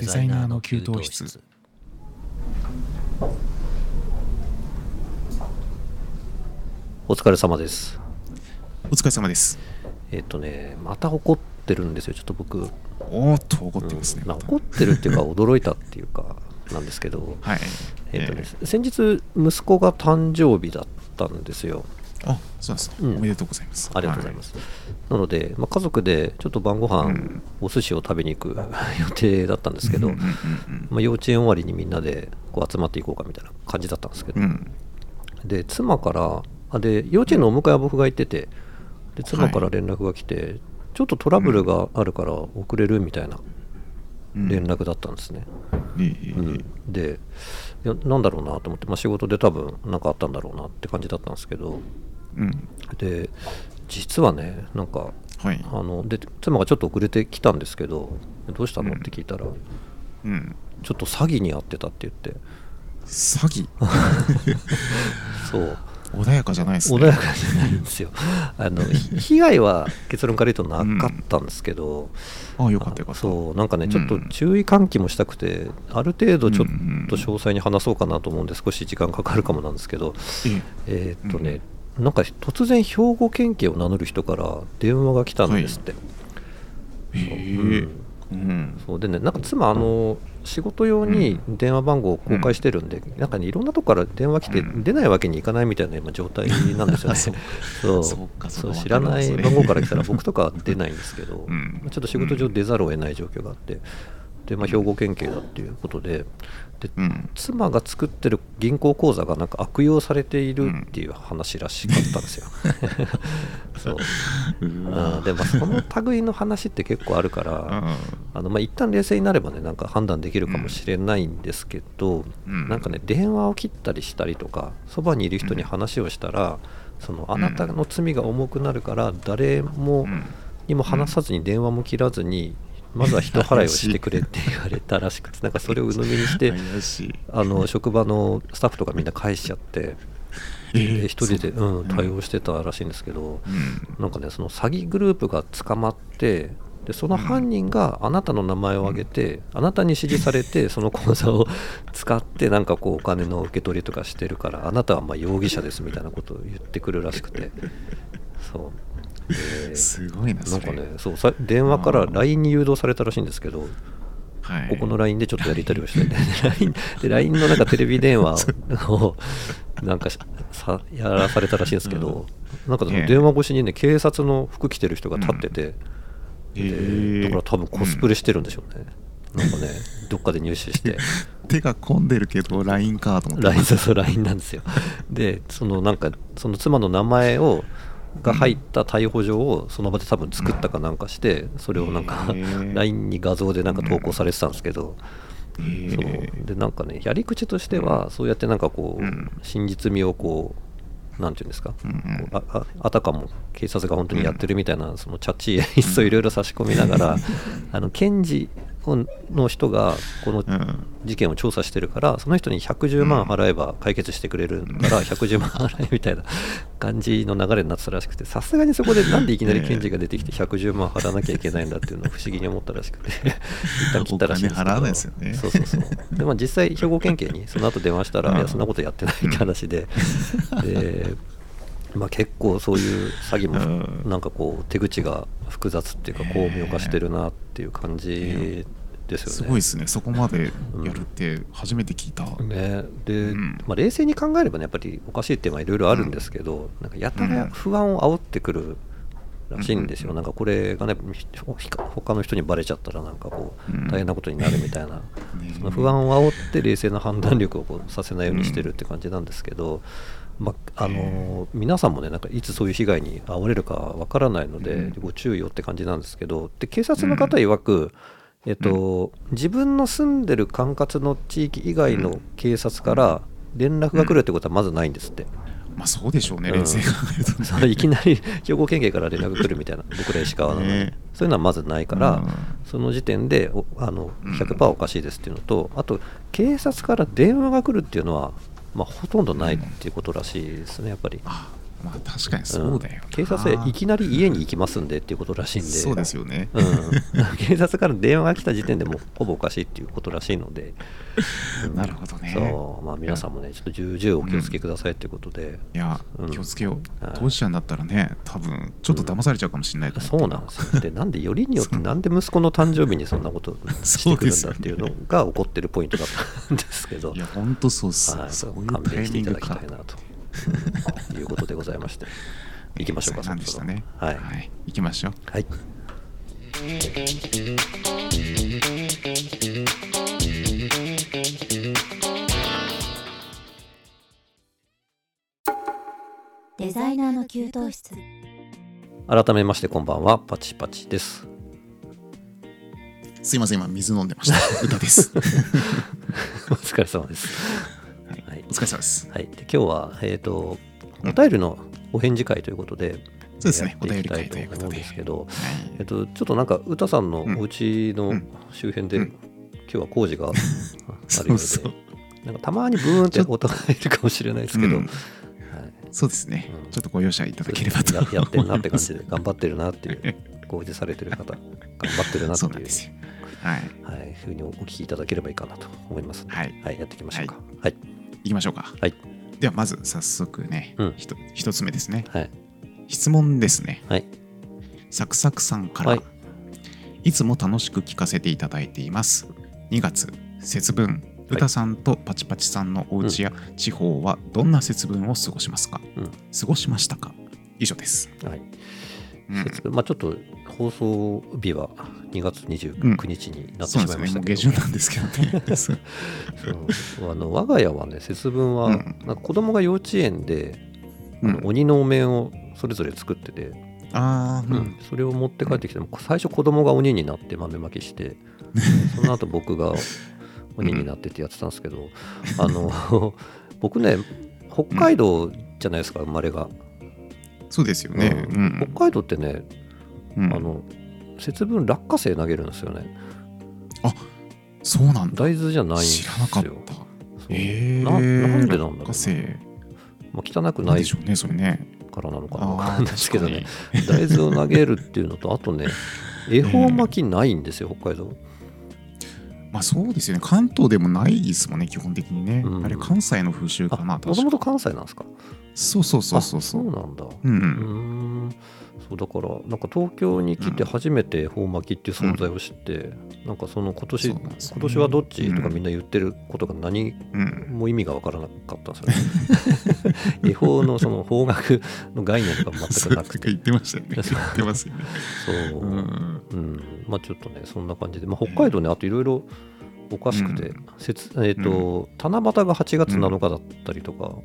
デザイナーの給湯室。お疲れ様です。お疲れ様です。えっ、とねまた怒ってるんですよ。ちょっと僕、おーっと怒ってますね、まあまた怒ってるっていうか驚いたっていうかなんですけど。はい。えっ、とねえ、先日息子が誕生日だったんですよ。ーあそうです、うん。おめでとうございます。ありがとうございます、なので、まあ、家族でちょっと晩ご飯、うん。お寿司を食べに行く 予定だったんですけど、うんうんうんまあ、幼稚園終わりにみんなでこう集まっていこうかみたいな感じだったんですけど、うん。うんで妻からあで幼稚園のお迎えは僕が行っててで妻から連絡が来て、ちょっとトラブルがあるから遅れるみたいなうん連絡だったんですね、うん。でいやなんだろうなと思って、まあ、仕事で多分何かあったんだろうなって感じだったんですけど。うん。で実はねなんかはい。あので妻がちょっと遅れてきたんですけどどうしたのって聞いたら、うん。ちょっと詐欺に遭ってたって言って。詐欺？そう穏やかじゃないですね。穏やかじゃないんですよ。あのひ 被害は結論から言うとなかったんですけど、あよかったよかった。そうなんかねうんちょっと注意喚起もしたくて、ある程度ちょっうんと詳細に話そうかなと思うんで少し時間かかるかもなんですけどええ。ーっとね、なんか突然兵庫県警を名乗る人から電話が来たんですって、え。えうん。そう。でねなんか妻あの仕事用に電話番号を公開してるんで、なん。かねいろんなとこから電話来てうん。出ないわけにいかないみたいな今状態なんですよね。そうそう。知らない番号から来たら 僕とかは出ないんですけど、うん。まあちょっと仕事上出ざるを得ない状況があってで、まあ、兵庫県警だっていうことででうん。妻が作ってる銀行口座がなんか悪用されているっていう話らしかったんですよ。そう。うでもその類の話って結構あるから、あのまあ一旦冷静になればねなんか判断できるかもしれないんですけど、うん。なんかね電話を切ったりしたりとかそばにいる人に話をしたら、そのあなたの罪が重くなるから誰もうん。にも話さずに電話も切らずに、まずは人払いをしてくれって言われたらしくてなんかそれを鵜呑みにしてあの職場のスタッフとかみんな返しちゃって、えーで一人で、そう。うん、対応してたらしいんですけど、うん。なんかねその詐欺グループが捕まってでその犯人があなたの名前を挙げて、あなたに指示されてその口座を使ってなんかこうお金の受け取りとかしてるからあなたはまあ容疑者ですみたいなことを言ってくるらしくてそう。で すごいななんかねそうさ電話から LINE に誘導されたらしいんですけど、はい。ここの LINE でちょっとやり取りをして で LINE のなんかテレビ電話をなんかしさやらされたらしいんですけど、なんかその電話越しにね、警察の服着てる人が立ってて、えでーだから多分コスプレしてるんでしょうね。なんかね、どっかで入手して、手が込んでるけど LINE かと思って。LINE そうそう LINE なんですよ。で、そのなんか、その妻の名前を、が入った逮捕状をその場で多分作ったかなんかして、それをなんか LINE に画像でなんか投稿されてたんですけど、えー。そう。でなんかねやり口としてはそうやってなんかこう、うん。真実味をこうなんていうんですか、うんうああたかも警察が本当にやってるみたいな、そのチャッチー演出をいろいろ差し込みながら、あの検事の人がこのうん。事件を調査してるからその人に110万払えば解決してくれるから110万払えみたいな感じの流れになってたらしくてさすがにそこでなんでいきなり検事が出てきて110万払わなきゃいけないんだっていうのを不思議に思ったらしくて 一旦切ったらしいんですけど。払わないですよね。そうそうそう。でまあ実際兵庫県警にその後電話したら、うん。いやそんなことやってないって話で、でまあ、結構そういう詐欺うん。もなんかこう手口が複雑っていうか巧妙化してるなっていう感じですよね。すごいですね。そこまでやるって初めて聞いた、ね、で、うん。まあ、冷静に考えればねやっぱりおかしいっていうのはいろいろあるんですけど、なんかやたら不安を煽ってくるらしいんですよ、うん。なんかこれがねひ他の人にバレちゃったらなんかこううん。大変なことになるみたいな、ね。その不安を煽って冷静な判断力をこうさせないようにしてるって感じなんですけど、まああの皆さんもねなんかいつそういう被害に遭われるかわからないので、うん。ご注意をって感じなんですけどで警察の方曰く、えっと、自分の住んでる管轄の地域以外の警察から連絡が来るってことはまずないんですって、まあそうでしょうね、うん。冷静に考えるとね。そのいきなり 兵庫県警から連絡が来るみたいな僕ら石川なの。で、ね。そういうのはまずないから、うん。その時点でおあのうん。100%おかしいですっていうのと、あと警察から電話が来るっていうのは、まあ、ほとんどないっていうことらしいですねやっぱり。あまあ確かにそうだよな、警察へいきなり家に行きますんでっていうことらしいんで。そうですよね、うん、警察から電話が来た時点でもうほぼおかしいっていうことらしいので、なるほどね。そう。まあ、皆さんもねちょっと重々お気をつけくださいっていうことで、いやうん。気をつけよう、はい。当事者になったらね多分ちょっと騙されちゃうかもしれないとそうなんですよ。でなんでよりによってなんで息子の誕生日にそんなことしてくるんだっていうのが起こってるポイントだったんですけど。いや本当そうっす、はい、そういう勘タイ弁していただきたいなと、うん いうことでございまして。行きましょうかなんでしたね？そろそろはい、はい、行きましょう。はい。デザイナーの給湯室。改めましてこんばんはパチパチです。すいません今水飲んでました。歌です。お疲れ様ですはい。はい。お疲れ様です。はい、で今日は、えー、とお便りのお返事会ということで、そうですね。お便り会ということで思うんですけど、はい。えっと、ちょっとなんか歌さんのお家のうん。周辺で、うん。今日は工事があるよ そうそう。なんかたまにブーンって音が入るかもしれないですけど、うん。はい、そうですね、うん。ちょっとご容赦いただければとややってるなって感じで頑張ってるなっていう工事されてる方 頑張ってるなっていうそうはい。はい、ふうにお聞きいただければいいかなと思いますので、はい。やっていきましょうか。はい行きましょうか。はい。ではまず早速ね、うん。ひと一つ目ですね。はい。質問ですね。はい。サクサクさんから、はい。い、つも楽しく聞かせていただいています。2月節分。歌さんとパチパチさんのお家や地方はどんな節分を過ごしますか、うん。過ごしましたか？以上です、はいうん。節分まあちょっと放送日は2月29日になってしまいましたけど、なんですけどね。あの我が家はね節分は、うん。なんか子供が幼稚園で、うん。鬼のお面をそれぞれ作ってて、ああ、ううん。んそれを持って帰ってきても最初子供が鬼になって豆まきして その後僕が鬼になってってやってたんですけど、あの 僕ね北海道じゃないですか生まれが、そうですよね、ううん。ん北海道ってね、うん。あの節分落花生投げるんですよね。そうなんだ。大豆じゃないんですよ。知らなかった。えー、ななんでなんだろうな落花生。まあ、汚くないでしょうねそれね。からなのかなわあーかんないですけどね。確大豆を投げるっていうのとあとね恵方巻きないんですよ北海道まあそうですよね。関東でもないですもんね基本的にね、うん。あれ関西の風習かなあもともと関西なんですか？そうそうそうそうあそそううなんだ。ううん。そうだからなんか東京に来て初めて恵方巻きっていう存在を知って、なんかその今年、ね。今年はどっちとかうんみんな言ってることが何うん。も意味が分からなかったんですよね。恵方のその方角の概念とか全くなくて。言ってましたよね言ってますよね。そう、うん。うん、まあちょっとね、そんな感じで、まあ、北海道ね、あといろいろおかしくて、うん。節えっ、と、七夕が8月7日だったりとか、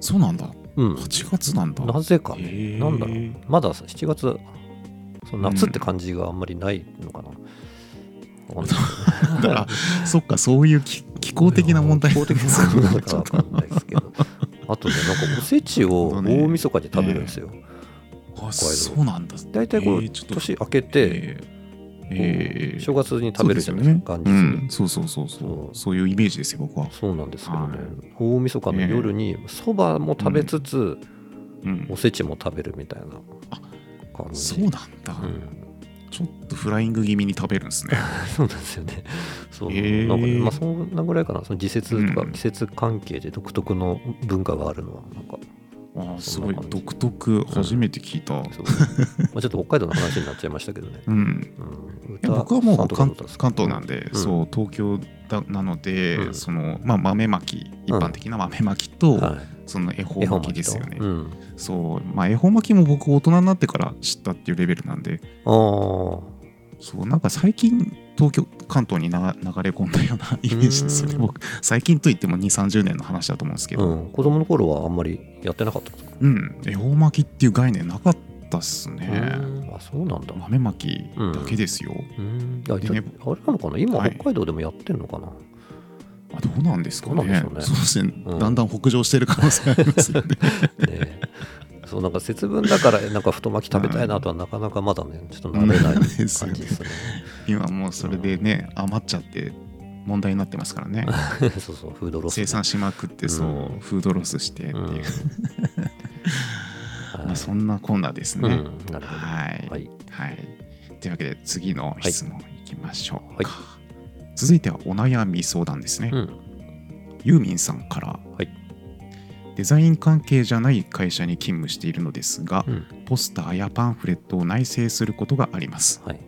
そうなんだ。うん、8月なんだ。なぜかね、なんだろう、まだ7月、その夏って感じがあんまりないのかな。わかんない。あそっかそういう気気候的な問題。気候的な問題かわかんないですけど、あとね、なんかおせちを大晦日に食べるんですよ。あそうなんだ。大体こう、えー年明けて、えーえー。正月に食べるじゃないですか、元日に。うん、そうそうそうそそう。うそういうイメージですよ僕は、そうなんですけどね、はい。大晦日の夜にそばも食べつつ、うん。お、せちも食べるみたいな感じ。そうなんだ、うん。ちょっとフライング気味に食べるんですね。そうなんですよね。そう、へー。なんかねまあそんなぐらいかな。その時節とかうん。季節関係で独特の文化があるのはなんかあーすごい。独特初めて聞いた、まあちょっと北海道の話になっちゃいましたけどね、うん。うん、いや僕はもう関東なんで、うん。そう東京だなので、うん。そのまあ、豆まき一般的な豆まきと、はい。その恵方巻きですよね、うん、そう。まあ恵方巻きも僕大人になってから知ったっていうレベルなんで。ああそうなんか最近東京関東にな流れ込んだようなイメージですよね。うん。僕最近といっても2 3 0年の話だと思うんですけど、うん、子供の頃はあんまりやってなかったんですかうん、恵方巻きっていう概念なかったっすね。うん。あそうなんだ。豆巻きだけですよ。うん。あでねじゃああれなのかな？今はい。北海道でもやってんのかな、あどうなんですかね。ね。そうですね、うん。だんだん北上してる可能性ありますよね。ねそうなんか節分だからなんか太巻き食べたいなとはなかなかまだねちょっと慣れない感じですね。今もうそれでね、余っちゃって問題になってますからね。そうそうフードロスね、生産しまくってそう、うん。フードロスしてっていう、うん。はい。まあそんなこんなですね、うんなるほど。はい、はい。はい。というわけで次の質問いきましょうか、は続いてはお悩み相談ですね。うん。ユーミンさんから、はいデザイン関係じゃない会社に勤務しているのですが、うんポスターやパンフレットを内製することがあります。はい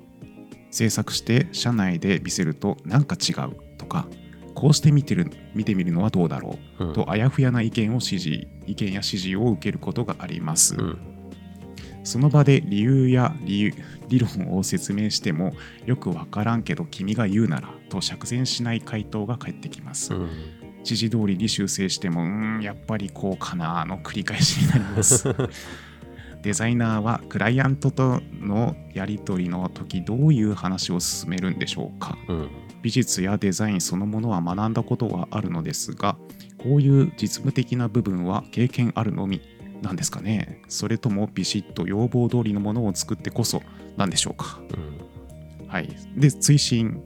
制作して社内で見せるとなんか違うとか、こうして見てる見てみるのはどうだろうんうとあやふやな意見を指示意見や指示を受けることがあります。うんその場で理由や理由理論を説明してもよくわからんけど君が言うならと釈然しない回答が返ってきます。うん指示通りに修正してもうーんやっぱりこうかなの繰り返しになります。デザイナーはクライアントとのやり取りの時どういう話を進めるんでしょうかうん美術やデザインそのものは学んだことはあるのですがこういう実務的な部分は経験あるのみなんですかねそれともビシッと要望通りのものを作ってこそなんでしょうかうんはい。で、追伸。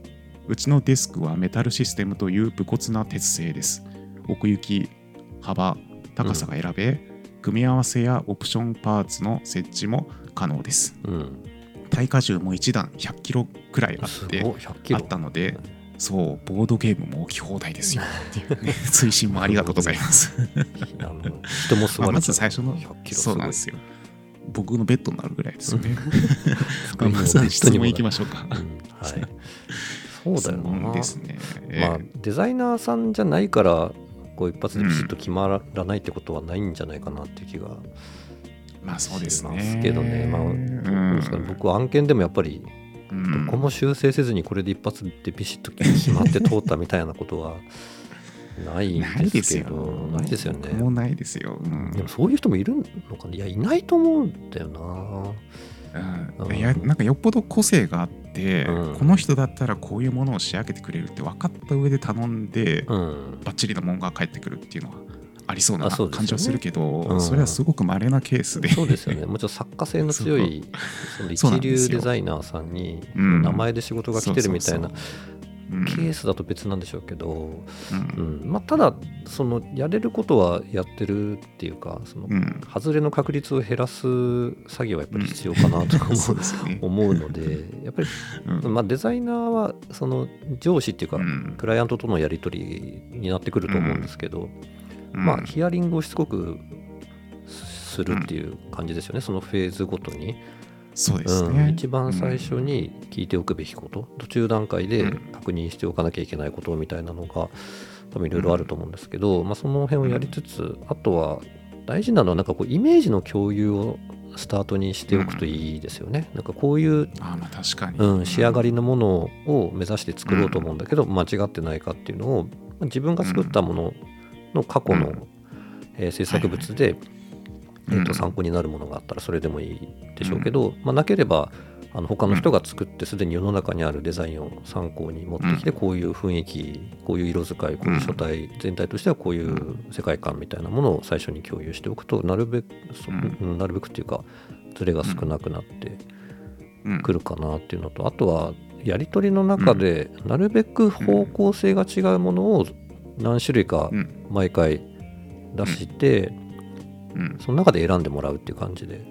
うちのデスクはメタルシステムという武骨な鉄製です。奥行き、幅、高さが選べ、組み合わせやオプションパーツの設置も可能です。うん耐荷重も1段100キロくらいあって、すごい100キロあったので、そう、ボードゲームも置き放題ですよっていうね、追伸もありがとうございます。人も座まあまれちゃうず最初の100キロそうなんですよよ。僕のベッドになるぐらいですよね。ごい まずは質問いきましょうか。うんはいそうだよな。ですね。まあデザイナーさんじゃないからこう一発でピシッと決まらないってことはないんじゃないかなっていう気がまあそうですしまね。すけどね、まあどうですかね。うん僕は案件でもやっぱりうん。どこも修正せずにこれで一発でビシッと決まって通ったみたいなことはないんですけ。どないですよ。ねもうないですよ。うん。でもそういう人もいるのかな。いやいないと思うんだよな。うん。いやなんかよっぽど個性があって、うん。この人だったらこういうものを仕上げてくれるって分かった上で頼んで、うん。バッチリのものが返ってくるっていうのはありそうな感じはするけどうん。それはすごく稀なケースで。そうですよね。もちろん作家性の強いその一流デザイナーさんにうん名前で仕事が来てるみたいなケースだと別なんでしょうけど、うん。うん。まあ、ただそのやれることはやってるっていうかそのうん。外れの確率を減らす作業はやっぱり必要かなとか思う,、のでやっぱり、うん。まあ、デザイナーはその上司っていうか、うん。クライアントとのやり取りになってくると思うんですけど、うん。まあ、ヒアリングをしつこくするっていう感じですよね、そのフェーズごとに、そうですうん、ね。一番最初に聞いておくべきこと、途中段階でうん。確認しておかなきゃいけないことみたいなのが多分いろいろあると思うんですけど、まあ、その辺をやりつつあとは大事なのはなんかこうイメージの共有をスタートにしておくといいですよね。なんかこういうあまあ確かに。うん、仕上がりのものを目指して作ろうと思うんだけど、間違ってないかっていうのをまあ自分が作ったものの過去の、うん。えー制作物で、えー、とうん参考になるものがあったらそれでもいいでしょうけど、まあ、なければあの他の人が作ってすでに世の中にあるデザインを参考に持ってきて、こういう雰囲気こういう色使いこういう書体、全体としてはこういう世界観みたいなものを最初に共有しておくとなるべく、なるべくっていうかズレが少なくなってうん。くるかなっていうのとあとはやり取りの中でなるべく方向性が違うものを何種類かうん。毎回出してうん。その中で選んでもらうっていう感じで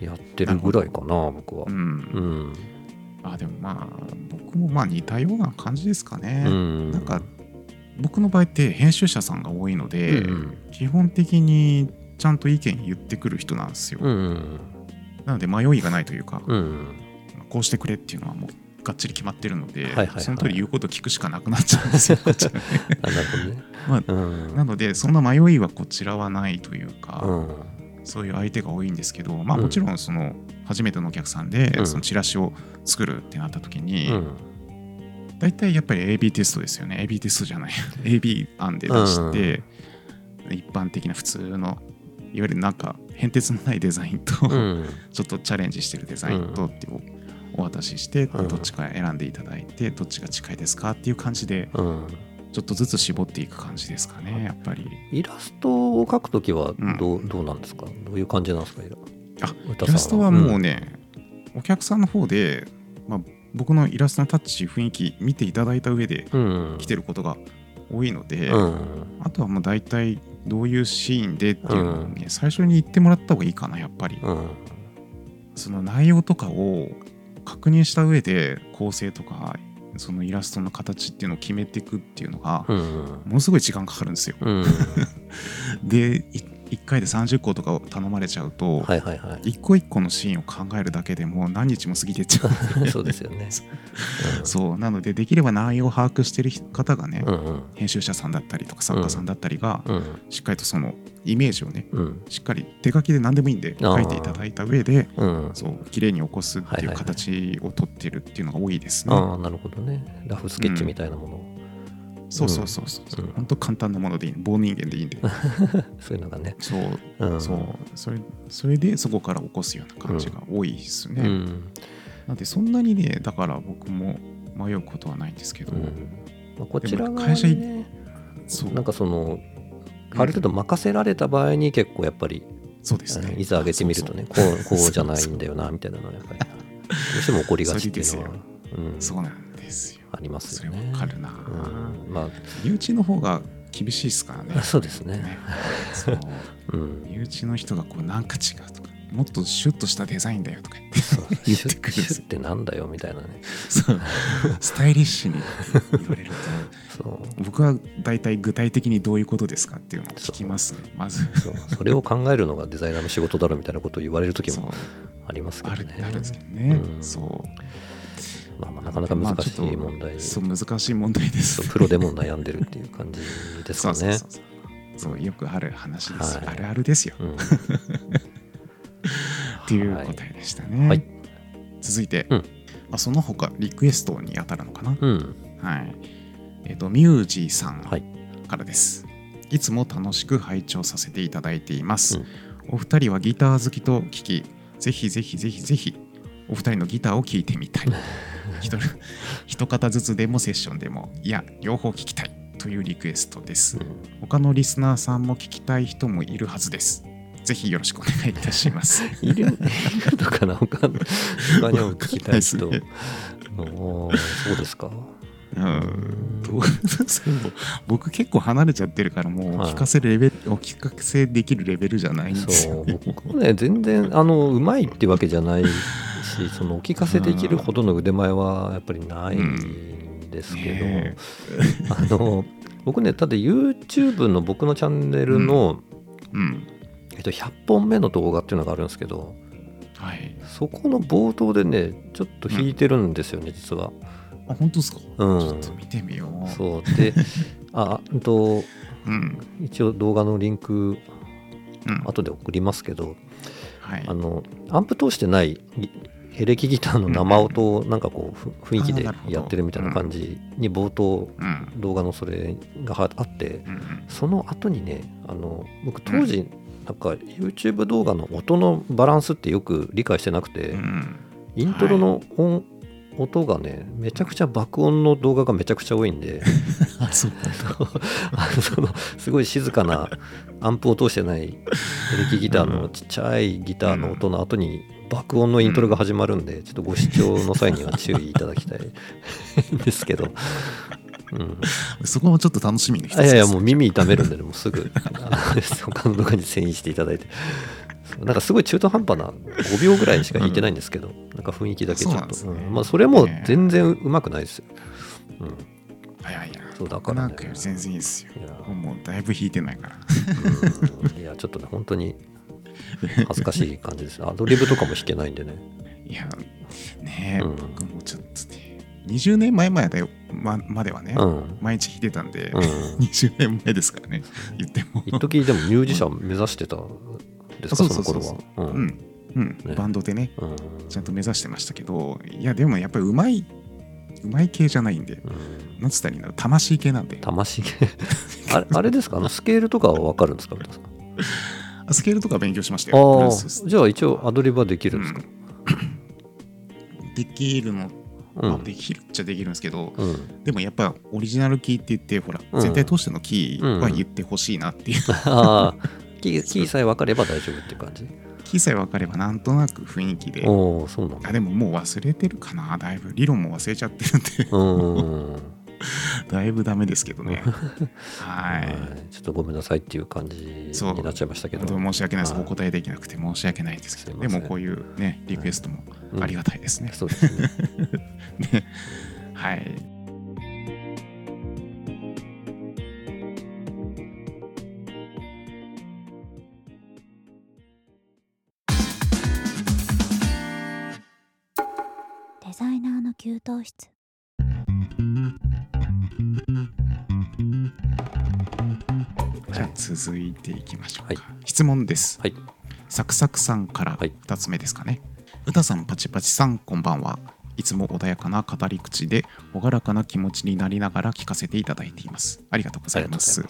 やってるぐらいかな僕は。う。ん。うん。あでもまあ僕もまあ似たような感じですかね。うん。なんか僕の場合って編集者さんが多いので、うん基本的にちゃんと意見言ってくる人なんですよ。うんなので迷いがないというか、うん。こうしてくれっていうのはもうがっちり決まってるので、はいはいはい。その通り言うこと聞くしかなくなっちゃうんですよ。こっちはね。まあうん。なのでそんな迷いはこちらはないというか、うん。そういう相手が多いんですけど、まあ、うん。もちろんその初めてのお客さんでうん。そのチラシを作るってなった時に、うん。大体やっぱり AB テストですよね。AB テストじゃない。AB 案で出して、一般的な普通のいわゆるなんか変哲のないデザインと、うん。ちょっとチャレンジしてるデザインとっていうお渡しして、うん。どっちか選んでいただいてどっちが近いですかっていう感じでうん。ちょっとずつ絞っていく感じですかねやっぱり。イラストを描くときはどう,、どうなんですか？どういう感じなんですか？イラあイラストはもうね、お客さんの方で、まあ、僕のイラストのタッチ雰囲気見ていただいた上でうん。来てることが多いので、うん。あとはもう大体どういうシーンでっていうのをね、最初に言ってもらった方がいいかなやっぱり、うん。その内容とかを確認した上で構成とかそのイラストの形っていうのを決めていくっていうのがうんものすごい時間かかるんですよ。うん で1回で30個とかを頼まれちゃうと、はいはいはい。一個一個のシーンを考えるだけでもう何日も過ぎてっちゃう。そうですよね。そう。なのでできれば内容を把握してる方がね、うんうん。編集者さんだったりとか作家さんだったりが、うんしっかりとそのイメージをねうん。しっかり手書きで何でもいいんで書いていただいた上でうんそう綺麗に起こすっていうはいはいはい。形をとってるっていうのが多いですね。ああなるほどね。ラフスケッチみたいなものを、そうそうそうそう。うん本当簡単なものでいい。棒人間でいいんで。そういうのがね。そう、うんそう。それそれでそこから起こすような感じが多いですね。うんなんでそんなにね、だから僕も迷うことはないんですけど、うんまあ、こちら側会社そうなんかそのある程度任せられた場合に結構やっぱり、そうですね。いざ上げてみるとねこうこうじゃないんだよなみたいなのはやっぱりどうしても起こりがちっていうのは、うん、そうなんですよ。ありますそれよね。わかるな。うん、ま身内の方が厳しいですからね。あ。そうですね。ね。そう。うん、身内の人がこうなんか違うとか、もっとシュッとしたデザインだよとか言ってくるシュッってなんだよみたいなね。そう。スタイリッシュに言われるとそう。僕は大体具体的にどういうことですかっていうのを聞きますね。まず。そう。それを考えるのがデザイナーの仕事だろみたいなことを言われる時そう。もありますけあるどね。あるんですけどね、うん。そうまあ、まあなかなか難しい問題、そう難しい問題です。プロでも悩んでるっていう感じですかね。そうよくある話です、はい。あるあるですよ。うん。っていう答えでしたね、はい。続いて、うん。まあ、その他リクエストに当たるのかな、うん。はい。えっ、とミュージーさんはい。からです、い、つも楽しく拝聴させていただいています、うん。お二人はギター好きと聞きぜひぜひぜひぜひお二人のギターを聴いてみたい 一人一方ずつでもセッションでもいや両方聞きたいというリクエストです、他のリスナーさんも聞きたい人もいるはずです。ぜひよろしくお願いいたします。いるのかな他の他にも聞きたい人。ね。そうですか。うん。どうそう僕結構離れちゃってるからもうはい聞かせるレベル、お聞かせできるレベルじゃないんですそうよね。僕もね全然あのうまいってわけじゃないしそのお聞かせできるほどの腕前はやっぱりないんですけど、ねあの僕ねただ YouTube の僕のチャンネルの、うん。えっと、100本目の動画っていうのがあるんですけどはい。そこの冒頭でねちょっと弾いてるんですよね、実は。あ、本当ですか、うんちょっと見てみよう。そうであうんとうん。一応動画のリンクうん。後で送りますけど、はい。あのアンプ通してないギエレキギターの生音をなんかこうふ雰囲気でやってるみたいな感じに冒頭うん。動画のそれがはあって。その後にねあの僕当時なんか YouTube 動画の音のバランスってよく理解してなくてうん。イントロの音音がねめちゃくちゃ爆音の動画がめちゃくちゃ多いんで そのすごい静かなアンプを通してないエレキギターのちっちゃいギターの音の後に爆音のイントロが始まるんでちょっとご視聴の際には注意いただきたい。ん ですけど、うん、そこもちょっと楽しみの一つあいやいやもう耳痛めるんでねもうすぐあ他の動画に遷移していただいて。なんかすごい中途半端な5秒ぐらいしか弾いてないんですけど、なんか雰囲気だけちょっと、ね。うん。まあ、それも全然うまくないですよ、うん、いやいや。そうだからね。なんか全然いいですよ。もうだいぶ弾いてないから。うん。いやちょっとね本当に恥ずかしい感じです。アドリブとかも弾けないんでね。いや、ねえ、うん。僕もちょっとね、20年前までままではね、うん。毎日弾いてたんで、うん。20年前ですからね、言っても。一時でもミュージシャン目指してたんですか？うのそうそう。頃は。うん、うん。ね。バンドでね、うん。ちゃんと目指してましたけど、いや、でもやっぱりうまい、うまい系じゃないんで、うん。なんつったらいいんだろう、魂系なんで、魂あれあれですか？あのスケールとかは分かるんですか？皆さんあスケールとか勉強しましたよ、じゃあ一応アドリブはできるんですか？できるの、うん、まあできるっちゃできるんですけど、うん、でもやっぱオリジナルキーって言って、ほら、うん。全体通してのキーは言ってほしいなっていう、キーキーさえ分かれば大丈夫って感じ？キーさえ分かればなんとなく雰囲気で。おおそうなんだ。あでももう忘れてるかなだいぶ。理論も忘れちゃってるんで。うーん だいぶダメですけどね。は はい。いちょっとごめんなさいっていう感じそう。になっちゃいましたけど。申し訳ないです。はい。お答えできなくて申し訳ないですけど。でもこういうねリクエストもありがたいですね、そうですね。ね。はい。デザイナーの給湯室じゃあ続いていきましょうか、はい質問ですはいサクサクさんからはい2つ目ですかね。うたさん、パチパチさん、こんばんは。いつも穏やかな語り口で、朗らかな気持ちになりながら聞かせていただいています。ありがとうございます。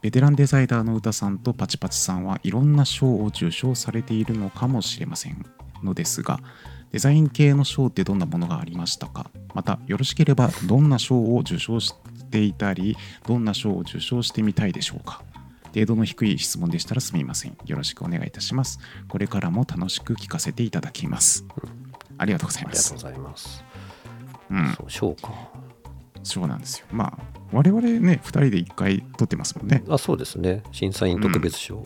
ベテランデザイナーのうたさんとパチパチさんはいろんな賞を受賞されているのかもしれませんのですが、デザイン系の賞ってどんなものがありましたか？また、よろしければどんな賞を受賞していたり、どんな賞を受賞してみたいでしょうか？程度の低い質問でしたらすみません。よろしくお願いいたします。これからも楽しく聞かせていただきます。ありがとうございます。ありがとう。ございます。うん、そう賞か。そうなんですよ。まあ、我々ね、2人で1回取ってますもんね。あそうですね。審査員特別賞。っ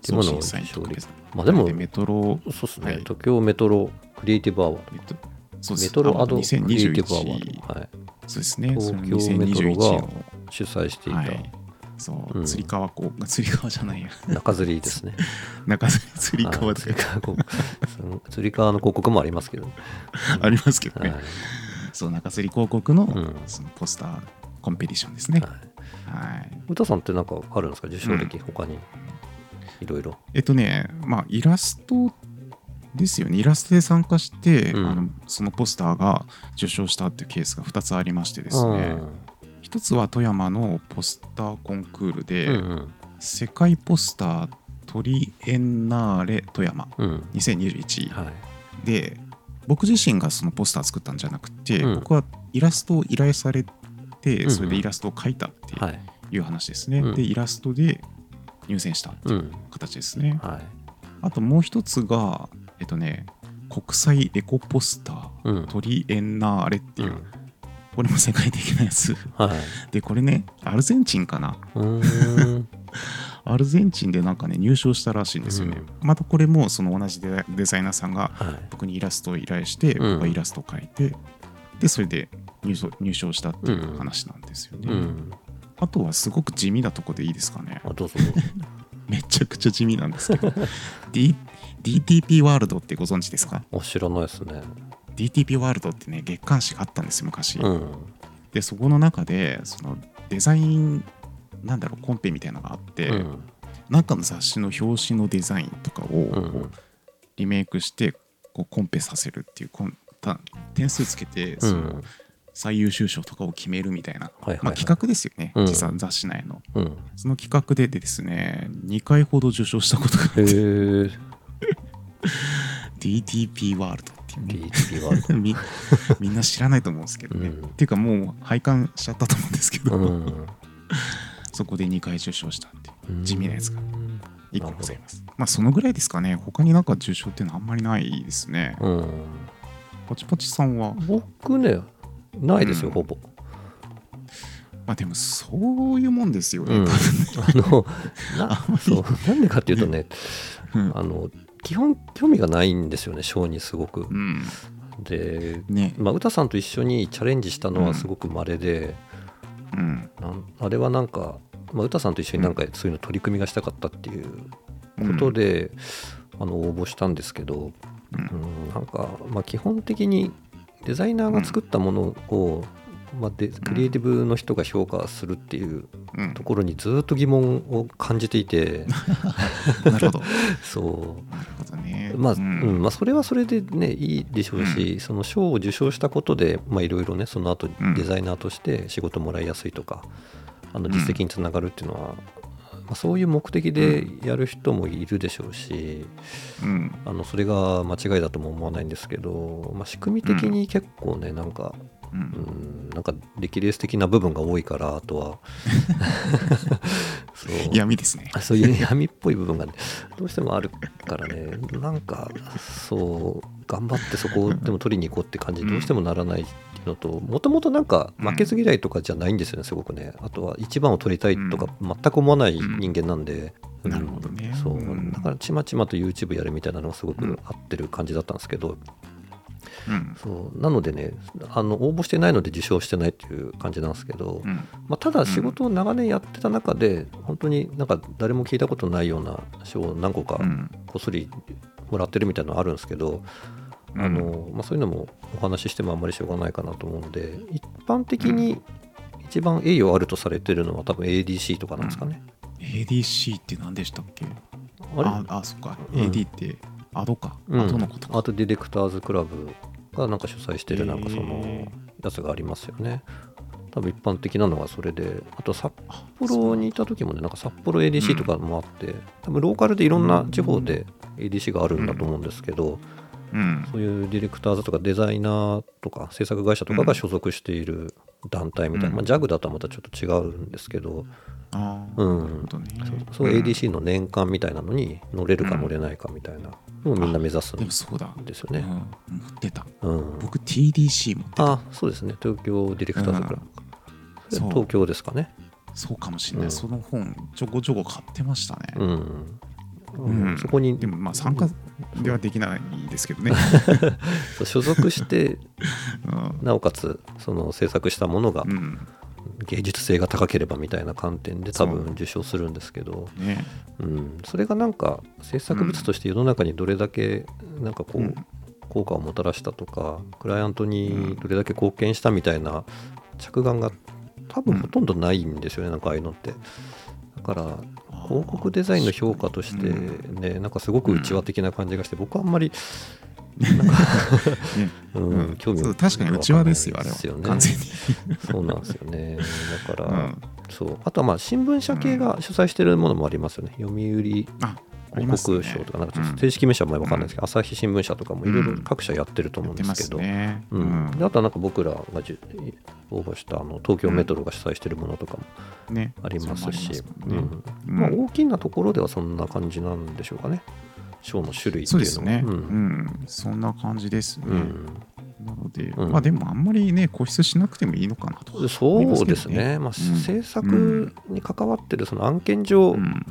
ていうものを賞で。特別。まあでもメトロ。そうですね、はい。東京メトロクリエイティブアワードえっとそうですメトロアドク2021リエイティブアワード、はい、そうですね。東京メトロ2021がの、主催していた。はい、そう、うん。つり革こう、つり革じゃないや、中吊りですね。中吊りつり革はいとか。つり革の広告もありますけど、ありますけどね。はい。そう、中吊り広告のうん。そのポスターコンペティションですね。はい。はい。歌さんってなんかあるんですか？受賞歴、他に。いろいろ。えっとね、まあ、イラストですよね。イラストで参加して、うん。あのそのポスターが受賞したっていうケースが2つありましてですね。一つは富山のポスターコンクールで、うんうん。世界ポスタートリエンナーレ富山うん。うん2021はい。で僕自身がそのポスター作ったんじゃなくて、うん。僕はイラストを依頼されてうんうん。それでイラストを描いたってはい。いう話ですね、うん。でイラストで入選したってういうん。形ですね、はいあともう一つがえっとね国際エコポスターうん。トリエンナーレっていう、うん。これも世界的なやつ。はい。でこれねアルゼンチンかな。うーん。アルゼンチンでなんかね入賞したらしいんですよね、またこれもその同じデデザイナーさんがはい。僕にイラストを依頼して、うん。僕がイラストを描いてでそれで入賞入賞したっていう話なんですよね、うん。あとはすごく地味なとこでいいですかね。あどうぞどうぞ めちゃくちゃ地味なんですけど、D、DTP ワールドってご存知ですか？お知らないですね。DTP ワールドってね月刊誌があったんですよ昔、うん。でそこの中でそのデザインなんだろうコンペみたいなのがあって、うん。中の雑誌の表紙のデザインとかをこううんリメイクしてこうコンペさせるっていうコンた点数つけてうそのん最優秀賞とかを決めるみたいな、はいはいはい。まあ、企画ですよね、うん。実は雑誌内の。うん。その企画でですね2回ほど受賞したことがあって。DTP ワー ルドっていうね。DTP ワールみみんな知らないと思うんですけどね、うん。っていうかもう拝観しちゃったと思うんですけど、そこで2回受賞したっていう地味なやつがうん1個ございます。まあそのぐらいですかね。他になんか受賞っていうのはあんまりないですね、うん。ポチポチさんは？僕ねないですよ、うん。ほぼ。まあでもそういうもんですよね、うん。多あの なそうなんでかっていうとね分うん。あの基本興味がないんですよねショーにすごく。うん。でね。まあ歌さんと一緒にチャレンジしたのうん。はすごく稀で、うん。あれはなんか、まあ、歌さんと一緒になんかそういうの取り組みがしたかったっていうことで、あの応募したんですけど、うん。うん、なんか、まあ、基本的にデザイナーが作ったものを、まあ、でクリエイティブの人が評価するっていううん。ところにずっと疑問を感じていて。なるほど。そなるほどね。うまあ、ううん。んまあ、それはそれでねいいでしょうし、その賞を受賞したことでまあいろいろねその後うん。デザイナーとして仕事もらいやすいとか、あの実績につながるっていうのは、まあ、そういう目的でやる人もいるでしょうし、うん。あのそれが間違いだとも思わないんですけど、まあ、仕組み的に結構ねなんかううんん、なんか歴レース的な部分が多いからあとは。そう。闇ですね。そういう闇っぽい部分がねどうしてもあるからねなんかそう頑張ってそこをでも取りに行こうって感じにどうしてもならないのともともとなんか負けず嫌いとかじゃないんですよねすごくね。あとは一番を取りたいとか全く思わない人間なんで、うん。なるほどね。そう。うん。だからちまちまと YouTube やるみたいなのがすごくうん。合ってる感じだったんですけど、うん。そう。なのでねあの応募してないので受賞してないっていう感じなんですけど、うん。まあ、ただ仕事を長年やってた中で、本当になんか誰も聞いたことないような賞を何個かうん。こっそりもらってるみたいなのあるんですけど、あのまあ、そういうのもお話ししてもあんまりしょうがないかなと思うので一般的に一番栄誉あるとされてるのは多分 ADC とかなんですかね。ADC って何でしたっけ？あれ？ああ、そっか。うん。AD ってアドか？うん。アドのことか。アートディレクターズクラブがなんか主催してるなんかそのへやつがありますよね。多分一般的なのがそれで、あと札あ幌にいた時もね、なんか札幌 ADC とかもあって、多分ローカルでいろんな地方で ADC があるんだと思うんですけど、うん。そういうディレクターズとかデザイナーとか制作会社とかが所属している団体みたいな、うんまあ、JAG だとはまたちょっと違うんですけど、うんね。そうそう ADC の年間みたいなのに乗れるか乗れないかみたいなのをみんな目指すんでもそうだ。ですよね。うん。持ってた。うん、僕 TDC 持ってた。あそうですね東京ディレクターズクラブ、東京ですかねそうかもしれない。うんその本、ちょこちょこ買ってましたね。うん、うんそこにでもまあ参加ではできないですけどね。所属して うんなおかつその制作したものがうん。芸術性が高ければみたいな観点で多分受賞するんですけど、ね。うん、それがなんか制作物として世の中にどれだけなんかこう、うん効果をもたらしたとかクライアントにどれだけ貢献したみたいな着眼が多分ほとんどないんですよね、なんかああいうのって。だから広告デザインの評価としてね、なんかすごく内輪的な感じがして、僕はあんまりなんか、ねうん。うん興味確かに内輪ですよ、あれは。完全に。そうなんですよね。だから、うん。そう。あとはまあ新聞社系が主催してるものもありますよね。読売広告賞とか、なんかちょっうん。と正式名称はあんまり分かんないですけど、朝日新聞社とかもいろいろ各社やってると思うんですけど、ね。ううん。あとはなんか僕らがじゅ応募したあの東京メトロが主催してるものとかもね。ありますし、まあ、うん。大きなところではそんな感じなんでしょうかね、賞の種類っていうのは。ううん。ん。そんな感じですね。うん。なので、うん。まあでもあんまりね、固執しなくてもいいのかなと。そうですね、まあ、うん。制作に関わってるその案件上、うん。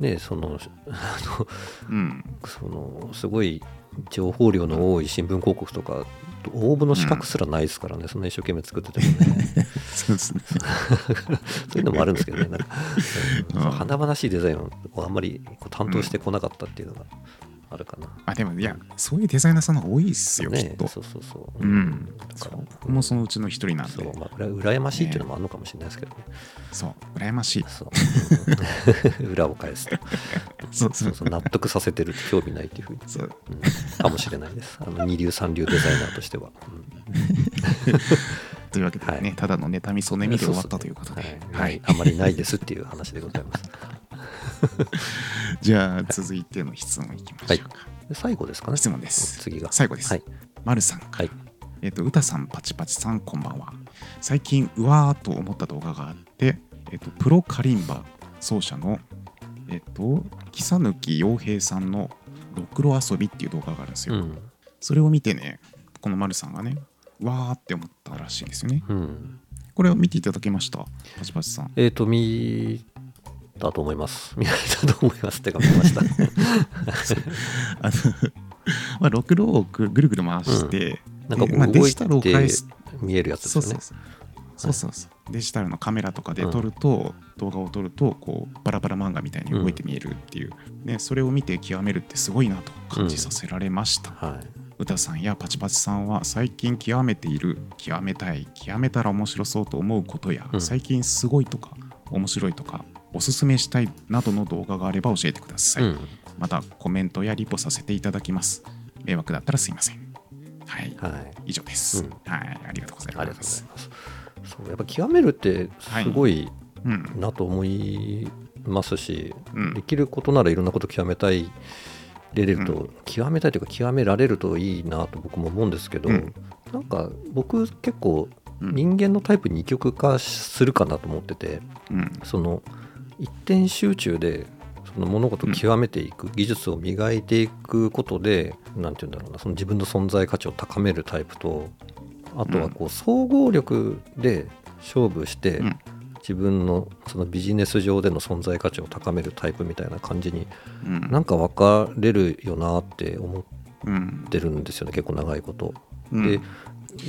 ね、そのあのうん。そのすごい情報量の多い新聞広告とか応募の資格すらないですからね、そんな一生懸命作っててもね。そうですね。そういうのもあるんですけどね。なんか、うんうん。華々しいデザインをあんまりこう担当してこなかったっていうのがあるかな、あ、でもいや、そういうデザイナーさんの方が多いですよ、きね。っと。そうそうそう、うん。だからそう僕もそのうちの一人なんで。そう、。まあ、うら羨ましいっていうのもあるのかもしれないですけどね。そう、羨ましい。そう。うん。裏を返すと。そうそう。そう納得させてると興味ないっていうふうに、そう。うん。かもしれないです。あの二流三流デザイナーとしては、というわけでね、はいただの妬みそねみで終わったということで。はいはい。あんまりないですっていう話でございます じゃあ、続いての質問いきましょうか。で最後ですかね質問です。次が最後です。はい、まるさん。はい、えっ、と、うたさん、パチパチさん、こんばんは。最近、うわーと思った動画があって、えっ、と、プロカリンバ奏者の、えっ、と、木佐貫洋平さんのろくろ遊びっていう動画があるんですよ。うんそれを見てね、このまるさんがね、うわーって思ったらしいんですよね。うん。これを見ていただけました？パチパチさん。えっ、と見たと思います。見られたと思いますってか見ました。あの、まあ、ろくろをぐぐるぐる回して、なんかこでまあ、デジタルをて返す見えるやつですよね。そうそうそう。そうそうそう。デジタルのカメラとかで撮ると、動画を撮ると、こう、バラバラ漫画みたいに動いて見えるっていう、ね、それを見て極めるってすごいなと感じさせられました。はい歌さんやパチパチさんは最近極めている、極めたい、極めたら面白そうと思うことや、うん最近すごいとか、面白いとか、おすすめしたいなどの動画があれば教えてください。うんまたコメントやリポさせていただきます。迷惑だったらすいません。はい。はい以上です、うんはい。ありがとうございありがとうございます。そうやっぱ極めるってすごいうん。なと思いますし、うんできることならいろんなこと極めたいれると、極めたいというか極められるといいなと僕も思うんですけど、うん。なんか僕結構うん。人間のタイプ二極化するかなと思っててうん。その一点集中でその物事を極めていく、技術を磨いていくことで何て言うんだろうなその自分の存在価値を高めるタイプとあとはこう総合力で勝負して、うん自分のそのビジネス上での存在価値を高めるタイプみたいな感じにうん。なんか分かれるよなって思っうんてるんですよね結構長いこと。うん。で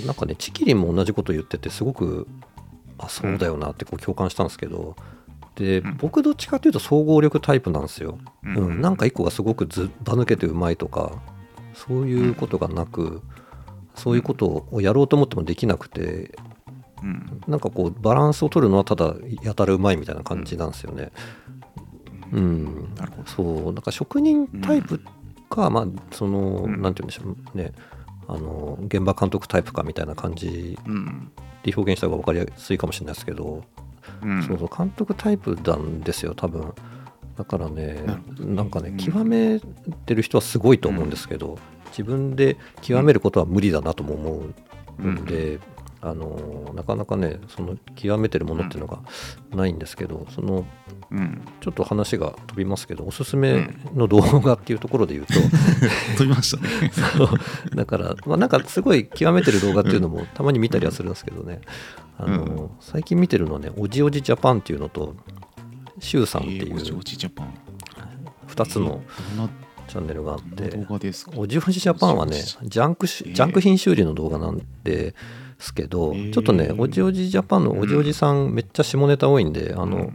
なんかねチキリンも同じこと言っててすごくあそうだよなってこう共感したんですけどでうん。僕どっちかというと総合力タイプなんですよ。ううん、なんか一個がすごくずば抜けてうまいとかそういうことがなくそういうことをやろうと思ってもできなくてうん。なんかこうバランスを取るのはただやたらうまいみたいな感じなんですよね。うん、なるほど。そう。なんか職人タイプか、まあその、うん。なんて言うんでしょうね。あの現場監督タイプかみたいな感じうん。で表現した方が分かりやすいかもしれないですけど、うん。そうそう監督タイプなんですよ多分。だからねなんかね。うん極めてる人はすごいと思うんですけど、自分で極めることは無理だなとも思うんで、あのなかなかねその極めてるものっていうのがないんですけど、そのうん。ちょっと話が飛びますけどおすすめの動画っていうところで言うと、飛びましたね。そう。だから、まあ、なんかすごい極めてる動画っていうのもたまに見たりはするんですけどね、あのうん。最近見てるのはねおじおじジャパンっていうのとシュウさんっていうジジャパン。2つのチャンネルがあっておじおじジャパンはねジャンクジャンク品修理の動画なんですけど、えー。ちょっとねおじおじジャパンのおじおじさんめっちゃ下ネタ多いんで、あの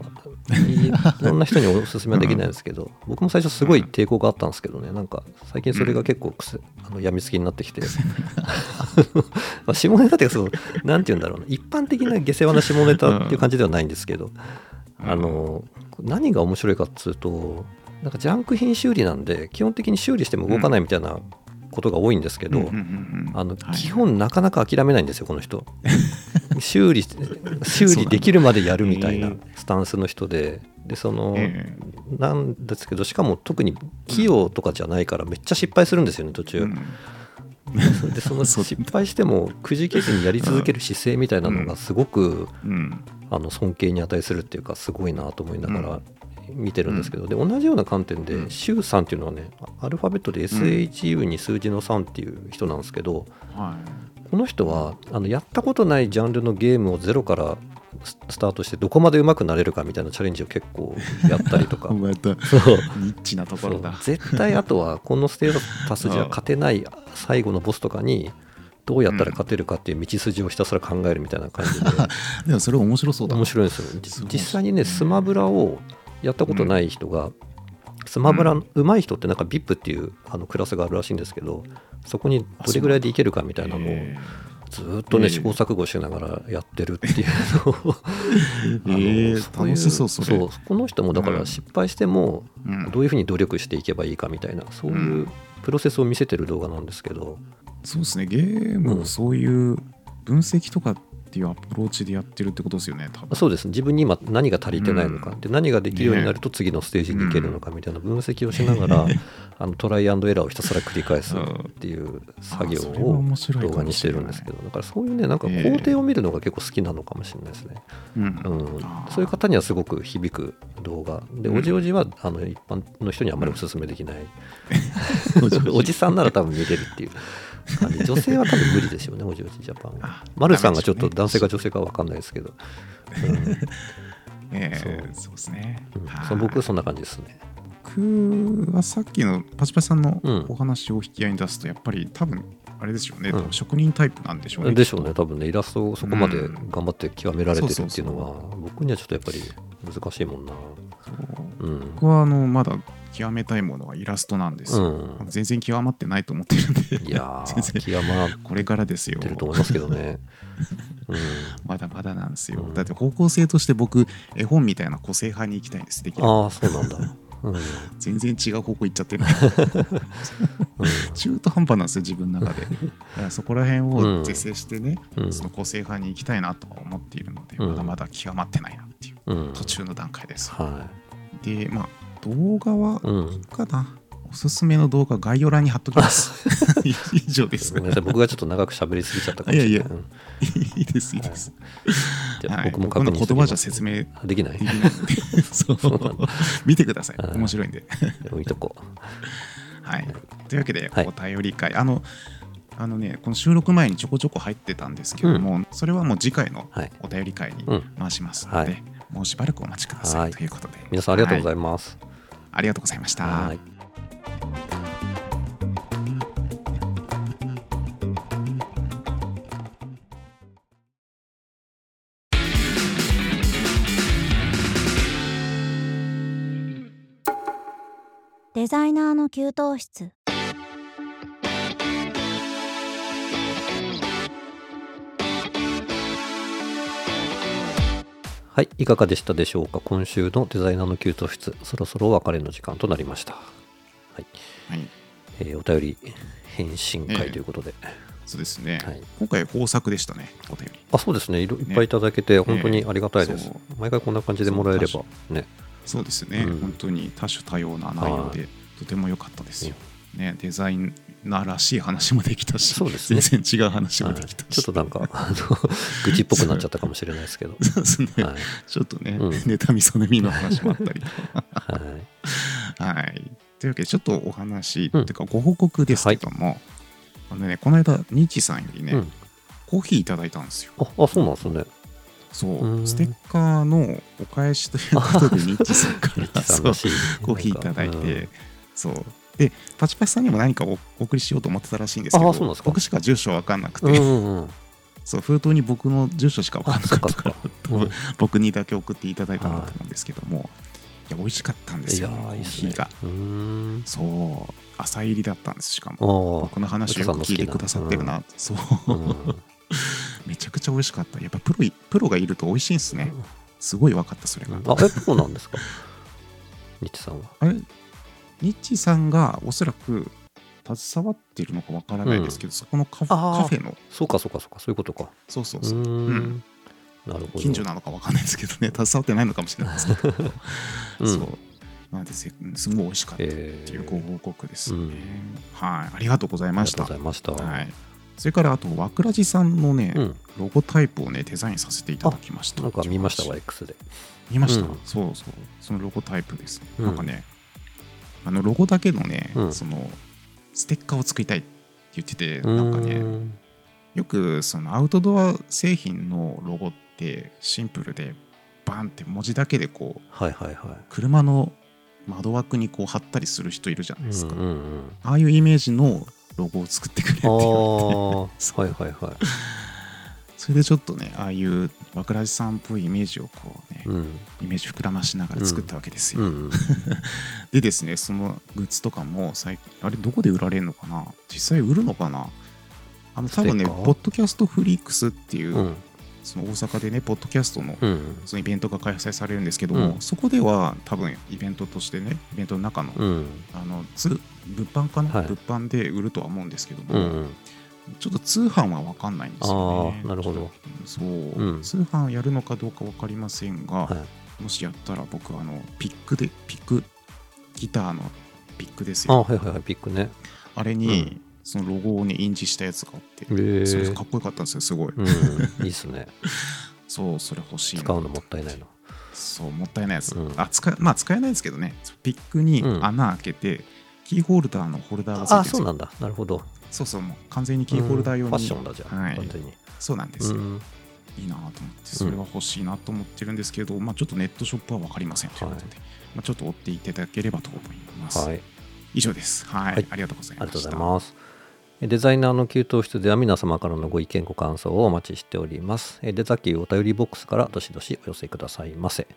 いいろんな人におすすめはできないんですけど、僕も最初すごい抵抗があったんですけどねなんか最近それが結構くせあの病みつきになってきて。まあ下ネタっていうかそのなんて言うんだろうな一般的な下世話な下ネタっていう感じではないんですけど、あの何が面白いかっつうとなんかジャンク品修理なんで基本的に修理しても動かないみたいなことが多いんですけど、あのはい。基本なかなか諦めないんですよこの人。修理修理できるまでやるみたいなえスタンスの人で。でその、えなんですけどしかも特に器用とかじゃないからめっちゃ失敗するんですよね途中、うん。でその 失敗してもくじけずにやり続ける姿勢みたいなのがすごく、うん。あの尊敬に値するっていうかすごいなと思いながら見てるんですけど、で同じような観点で、うん。シュウさんっていうのはねアルファベットで SHU に数字の3っていう人なんですけど、はい。この人はあのやったことないジャンルのゲームをゼロからススタートしてどこまで上手くなれるかみたいなチャレンジを結構やったりとか。ニッチなところだ。絶対あとはこのステータスじゃ勝てない最後のボスとかにどうやったら勝てるかっていう道筋をひたすら考えるみたいな感じで。でもそれ面白そうだ面白いんですよ。実際にねスマブラをやったことない人が、スマブラ上手い人ってなんか VIP っていうあのクラスがあるらしいんですけどそこにどれぐらいでいけるかみたいなのをえずーっとねええ試行錯誤しながらやってるっていうのをええい楽しそうそれ。そうこの人もだから失敗してもうん。どういうふうに努力していけばいいかみたいなそういうプロセスを見せてる動画なんですけど。そうですね。ゲームをそういう分析とかっていうアプローチでやってるってことですよね多分。そうです。自分に今何が足りてないのか、うん。で何ができるようになると次のステージに行けるのかみたいな分析をしながら、あのトライアンドエラーをひたすら繰り返すっていう作業を動画にしてるんですけどだからそういうねなんか工程を見るのが結構好きなのかもしれないですね、うん。うん、そういう方にはすごく響く動画。でうん。おじおじはあの一般の人にはあまりお勧めできない、おじさんなら多分見れるっていう感じ女性は多分無理でしょうねおじおじジャパンは。あ丸さんがちょっと男性か女性か分かんないですけど、ええそう。ですね。うん。はい。そう僕そんな感じですね。僕はさっきのパチパチさんのうん。お話を引き合いに出すとやっぱり多分あれですよね、うん。職人タイプなんでしょうねでしょうね多分ね。イラストをそこまでうん。頑張って極められてるっていうのは僕にはちょっとやっぱり難しいもんな。うん。僕はあのまだ極めたいものはイラストなんですよ、うん。全然極まってないと思ってるんで。いや 全然。ー極まっこれからですよてると思いますけどね。うん。まだまだなんですよ、うん。だって方向性として僕絵本みたいな個性派に行きたいんですできればああそうなんだ。うん。全然違う方向行っちゃってる。うん。中途半端なんですよ自分の中で。そこら辺を是正してね、うん。その個性派に行きたいなとは思っているので、うん。まだまだ極まってないなっていう。うん。途中の段階です、はでまあ動画はいうん。かな？おすすめの動画概要欄に貼っときます。以上です。ごめんなさい。僕がちょっと長く喋りすぎちゃったかもしれない。いやいや。うんいいですいいです、はい、僕も確認僕の言葉じゃ説明できない。きない。そう。見てください。はい。面白いんで。置いとこはい。というわけで、はい。お便り会。あのあのねこの収録前にちょこちょこ入ってたんですけども、それはもう次回のはい。お便り会にうん。回しますので、はい。もうしばらくお待ちくださはい。いということで、う皆さんありがとうござはいます、ありがとうございました。はいデザイナーの給湯室はい、いかがでしたでしょうか？今週のデザイナーの給湯室そろそろお別れの時間となりました、はい。はい、えーお便り返信ええ会ということで、そうですね、はい。今回豊作でしたね、お便り。あそうですね。いろいっぱいいただけて本当にありがたいです、そう。毎回こんな感じでもらえればね。そうですね、うん。本当に多種多様な内容で、とても良かったですよ。ね、デザイナーらしい話もできたし、そうですね。全然違う話もはいできたし、ちょっとなんかあの愚痴っぽくなっちゃったかもしれないですけど、そうですね、はい。ちょっとね、うん。妬みそねみの話もあったりとか。はい、はい。というわけで、ちょっとお話、うんというかご報告ですけども、あのね、この間、ニッチさんよりね、うん。コーヒーいただいたんですよ。ああそうなんですね。そう。う、ん。ステッカーのお返しということで、ニッチさんから、コーヒーいただいて、そう。で、パチパチさんにも何かおお送りしようと思ってたらしいんですけど僕しか住所わかんなくて、うんうんうん。そう封筒に僕の住所しかわかんなかったか。らうん僕にだけ送っていただいたんだと思うんですけども、いや、美味しかったんですよ、コーーいいっすね。が。そう、朝入りだったんです、しかも。あ僕の話をよく聞いてくださってるな。そう、あ、う。んめちゃくちゃ美味しかった。やっぱプロいプロがいると美味しいんですね。すごい分かった、それが。あえそうなんですか？ニッチさんは。あれ、ニッチさんがおそらく携わってるのかわからないですけど、そこのカフェの、そうかそうかそうかそういうことか。そうそううそう、ーん。なるほど。近所なのかわかんないですけどね、携わってないのかもしれないですけど、うん。そう。なんですよ。すごい美味しかったってえいうご報告ですね。うん。はい、ありがとうございました。ありがとうござ。いました、はい。それからあと、わくらじさんのね、うん。ロゴタイプをね、デザインさせていただきました。なんか見ましたわ X で。見ました、うん。そうそう。そのロゴタイプです。ね。うん。なんかね、あのロゴだけのね、うん。そのステッカーを作りたいって言ってて、なんかね、よくそのアウトドア製品のロゴってシンプルで、バンって文字だけでこう、はいはいは車の窓枠にこう貼ったりする人いるじゃないいですか。うんうんうん。ああいうイメージのロゴを作ってくれってあ言われて。あ はいはいはいそれでちょっとね、ああいうわくらじさんっぽいイメージをこうね、うん。イメージ膨らましながら作ったわけですよ。うんうん でですね、そのグッズとかも最近、あれどこで売られるのかな？実際売るのかな？あの多分ね、ポッドキャストフリークスっていう、うん。その大阪でね、ポッドキャストのうんそのイベントが開催されるんですけども、うん。そこでは多分イベントとしてね、イベントの中の、うん。あのつ物販かな、はい。物販で売るとは思うんですけども、ちょっと通販は分かんないんですよね。ああなるほど。そう、うん。通販やるのかどうか分かりませんが、はい。もしやったら僕あのピックでピックギターのピックですあよはいはいはいピックね。あれに、そのロゴをね印字したやつがあって、そうそうかっこよかったんですよすごい、うんいいっすね。そうそれ欲しいな。使うのもったいないの。そうもったいないやつ、うん。あ使えまあ使えないですけどね。ピックにうん。穴開けて、キーホルダーのホルダーがついてるあそうなんだ。なるほど。そうそうもう完全にキーホルダー用に、ファッションだじゃあ。はい。完全に。そうなんですよ、うん。いいなと思ってそれは欲しいなと思ってるんですけど、まあちょっとネットショップは分かりませんということで、まあ、ちょっと追っていただければと思います、はい。以上です。はい、はい。ありがとうございました。ありがとうございます。えデザイナーの給湯室では皆様からのご意見ご感想をお待ちしております。えデザキューお便りボックスからどしどしお寄せくださいませ。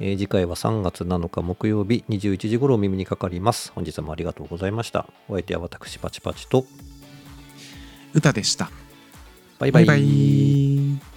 えー次回は3月7日木曜日21時頃お耳にかかります。本日もありがとうございました。お相手は私パチパチと歌でしたバイバイ。バイバイ